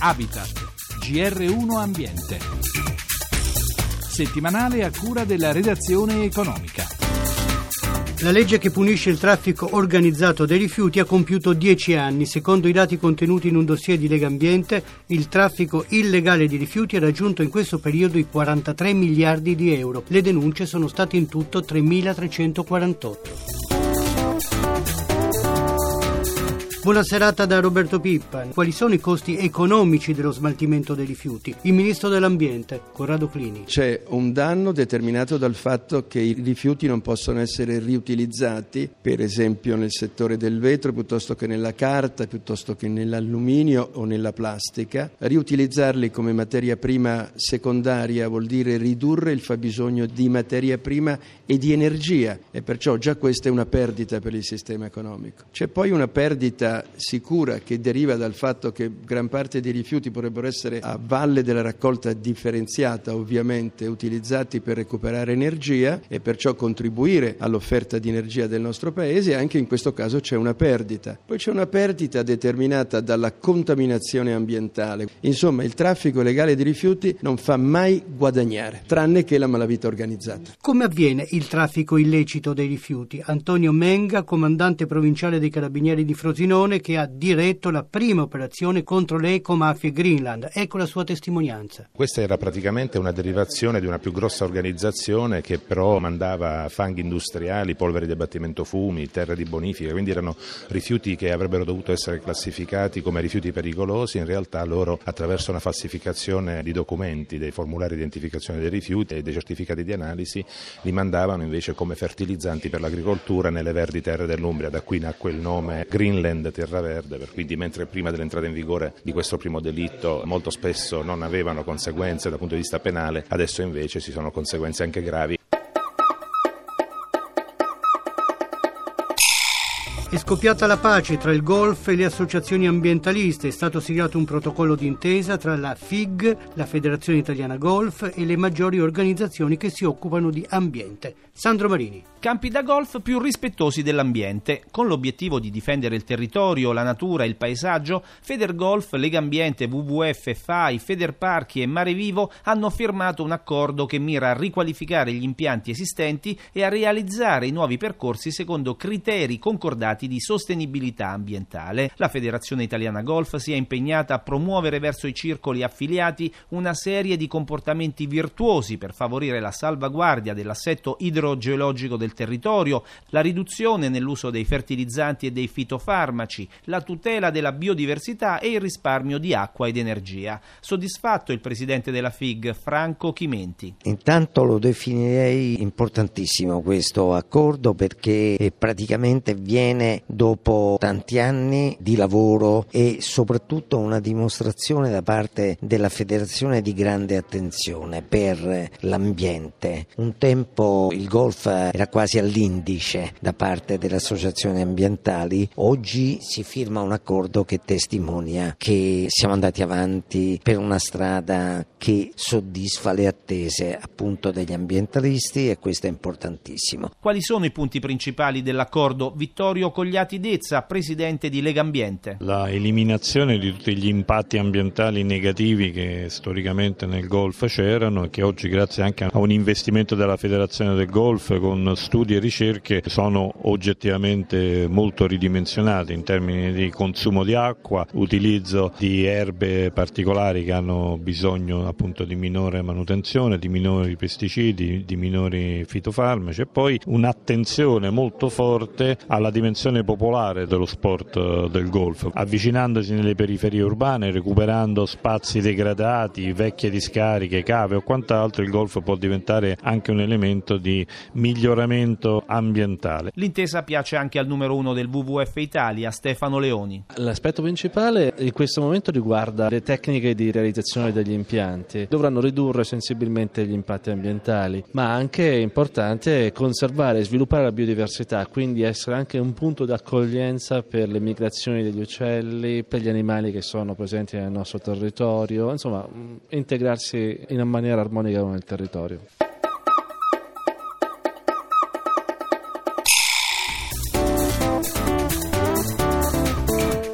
Habitat, GR1 Ambiente. Settimanale a cura della redazione economica. La legge che punisce il traffico organizzato dei rifiuti ha compiuto dieci anni. Secondo i dati contenuti in un dossier di Lega Ambiente, il traffico illegale di rifiuti ha raggiunto in questo periodo i 43 miliardi di euro. Le denunce sono state in tutto 3.348. Buona serata da Roberto Pippa. Quali sono i costi economici dello smaltimento dei rifiuti? Il ministro dell'Ambiente, Corrado Clini. C'è un danno determinato dal fatto che i rifiuti non possono essere riutilizzati, per esempio nel settore del vetro piuttosto che nella carta, piuttosto che nell'alluminio o nella plastica. Riutilizzarli come materia prima secondaria vuol dire ridurre il fabbisogno di materia prima e di energia e perciò già questa è una perdita per il sistema economico. C'è poi una perdita sicura che deriva dal fatto che gran parte dei rifiuti potrebbero essere a valle della raccolta differenziata, ovviamente utilizzati per recuperare energia e perciò contribuire all'offerta di energia del nostro paese, anche in questo caso c'è una perdita. Poi c'è una perdita determinata dalla contaminazione ambientale. Insomma, il traffico legale di rifiuti non fa mai guadagnare, tranne che la malavita organizzata. Come avviene il traffico illecito dei rifiuti? Antonio Menga, comandante provinciale dei Carabinieri di Frosinone, Leone che ha diretto la prima operazione contro le ecomafie Greenland. Ecco la sua testimonianza. Questa era praticamente una derivazione di una più grossa organizzazione che però mandava fanghi industriali, polveri di abbattimento fumi, terre di bonifica, quindi erano rifiuti che avrebbero dovuto essere classificati come rifiuti pericolosi, in realtà loro attraverso una falsificazione di documenti, dei formulari di identificazione dei rifiuti e dei certificati di analisi li mandavano invece come fertilizzanti per l'agricoltura nelle verdi terre dell'Umbria, da qui nacque il nome Greenland terra verde, quindi mentre prima dell'entrata in vigore di questo primo delitto molto spesso non avevano conseguenze dal punto di vista penale, adesso invece ci sono conseguenze anche gravi È scoppiata la pace tra il golf e le associazioni ambientaliste. È stato siglato un protocollo d'intesa tra la FIG, la Federazione Italiana Golf, e le maggiori organizzazioni che si occupano di ambiente. Sandro Marini. Campi da golf più rispettosi dell'ambiente. Con l'obiettivo di difendere il territorio, la natura e il paesaggio, Federgolf, Lega Ambiente, WWF, FAI, Federparchi e Mare Vivo hanno firmato un accordo che mira a riqualificare gli impianti esistenti e a realizzare i nuovi percorsi secondo criteri concordati risultati di sostenibilità ambientale. La Federazione Italiana Golf si è impegnata a promuovere verso i circoli affiliati una serie di comportamenti virtuosi per favorire la salvaguardia dell'assetto idrogeologico del territorio, la riduzione nell'uso dei fertilizzanti e dei fitofarmaci, la tutela della biodiversità e il risparmio di acqua ed energia. Soddisfatto il presidente della FIG, Franco Chimenti. Intanto lo definirei importantissimo questo accordo perché praticamente viene dopo tanti anni di lavoro e soprattutto una dimostrazione da parte della federazione di grande attenzione per l'ambiente. Un tempo il golf era quasi all'indice da parte delle associazioni ambientali, oggi si firma un accordo che testimonia che siamo andati avanti per una strada che soddisfa le attese appunto degli ambientalisti e questo è importantissimo. Quali sono i punti principali dell'accordo Vittorio Cogliati Dezza, presidente di Lega Ambiente. La eliminazione di tutti gli impatti ambientali negativi che storicamente nel golf c'erano e che oggi grazie anche a un investimento della Federazione del Golf con studi e ricerche sono oggettivamente molto ridimensionati in termini di consumo di acqua, utilizzo di erbe particolari che hanno bisogno appunto di minore manutenzione, di minori pesticidi, di minori fitofarmaci e poi un'attenzione molto forte alla dimensione dimensione popolare dello sport eh, del golf, avvicinandosi nelle periferie urbane, recuperando spazi degradati, vecchie discariche, cave o quant'altro, il golf può diventare anche un elemento di miglioramento ambientale. L'intesa piace anche al numero uno del WWF Italia, Stefano Leoni. L'aspetto principale in questo momento riguarda le tecniche di realizzazione degli impianti. Dovranno ridurre sensibilmente gli impatti ambientali, ma anche è importante conservare e sviluppare la biodiversità, quindi essere anche un punto punto d'accoglienza per le migrazioni degli uccelli, per gli animali che sono presenti nel nostro territorio, insomma integrarsi in maniera armonica con il territorio.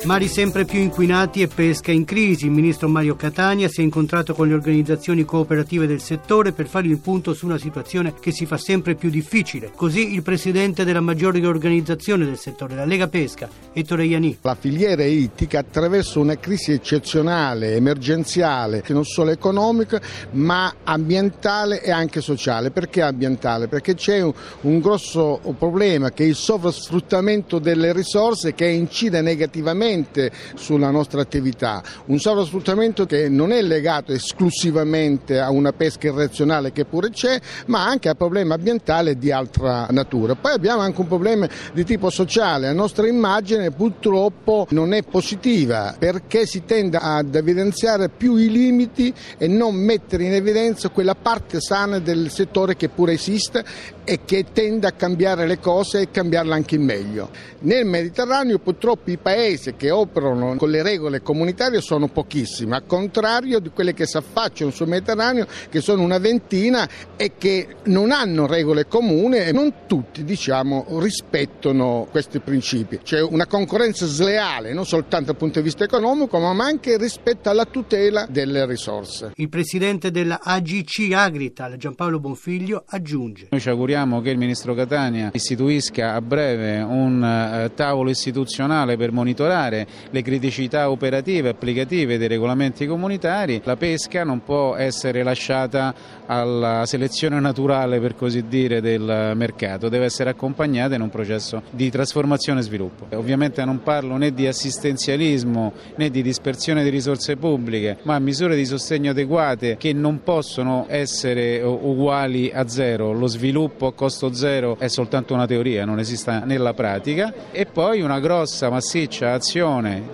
Mari sempre più inquinati e pesca in crisi. Il ministro Mario Catania si è incontrato con le organizzazioni cooperative del settore per fare il punto su una situazione che si fa sempre più difficile. Così il presidente della maggiore organizzazione del settore, la Lega Pesca, Ettore Iani. La filiera ittica attraverso una crisi eccezionale, emergenziale, non solo economica, ma ambientale e anche sociale. Perché ambientale? Perché c'è un, un grosso problema che è il sovrasfruttamento delle risorse che incide negativamente direttamente sulla nostra attività, un sovrasfruttamento che non è legato esclusivamente a una pesca irrazionale che pure c'è, ma anche a problemi ambientali di altra natura. Poi abbiamo anche un problema di tipo sociale, la nostra immagine purtroppo non è positiva perché si tende ad evidenziare più i limiti e non mettere in evidenza quella parte sana del settore che pure esiste e che tende a cambiare le cose e cambiarle anche in meglio. Nel Mediterraneo purtroppo i paesi che operano con le regole comunitarie sono pochissimi, al contrario di quelle che si affacciano sul Mediterraneo che sono una ventina e che non hanno regole comuni e non tutti diciamo, rispettano questi principi. C'è una concorrenza sleale non soltanto dal punto di vista economico ma anche rispetto alla tutela delle risorse. Il presidente della AGC Agrital Giampaolo Bonfiglio aggiunge. Noi ci auguriamo che il ministro Catania istituisca a breve un eh, tavolo istituzionale per monitorare le criticità operative e applicative dei regolamenti comunitari. La pesca non può essere lasciata alla selezione naturale, per così dire, del mercato, deve essere accompagnata in un processo di trasformazione e sviluppo. Ovviamente non parlo né di assistenzialismo né di dispersione di risorse pubbliche, ma misure di sostegno adeguate che non possono essere uguali a zero. Lo sviluppo a costo zero è soltanto una teoria, non esiste nella pratica e poi una grossa massiccia azione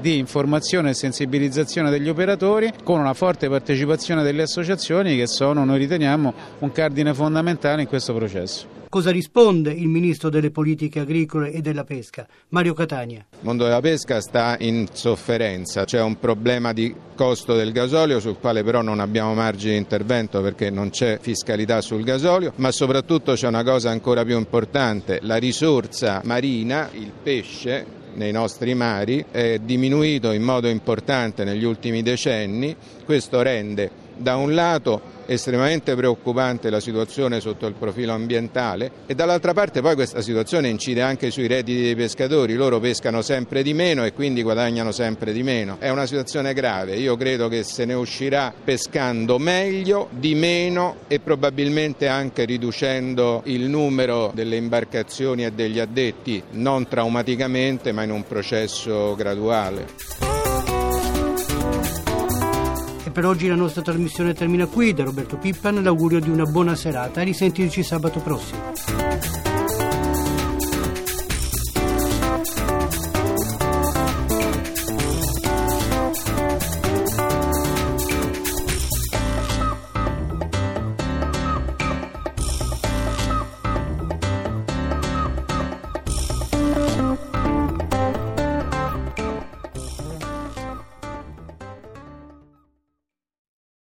di informazione e sensibilizzazione degli operatori con una forte partecipazione delle associazioni che sono, noi riteniamo, un cardine fondamentale in questo processo. Cosa risponde il ministro delle politiche agricole e della pesca, Mario Catania? Il mondo della pesca sta in sofferenza, c'è un problema di costo del gasolio sul quale però non abbiamo margine di intervento perché non c'è fiscalità sul gasolio, ma soprattutto c'è una cosa ancora più importante, la risorsa marina, il pesce nei nostri mari è diminuito in modo importante negli ultimi decenni, questo rende da un lato estremamente preoccupante la situazione sotto il profilo ambientale e dall'altra parte poi questa situazione incide anche sui redditi dei pescatori, loro pescano sempre di meno e quindi guadagnano sempre di meno. È una situazione grave, io credo che se ne uscirà pescando meglio, di meno e probabilmente anche riducendo il numero delle imbarcazioni e degli addetti, non traumaticamente ma in un processo graduale. E per oggi la nostra trasmissione termina qui. Da Roberto Pippan l'augurio di una buona serata. A risentirci sabato prossimo.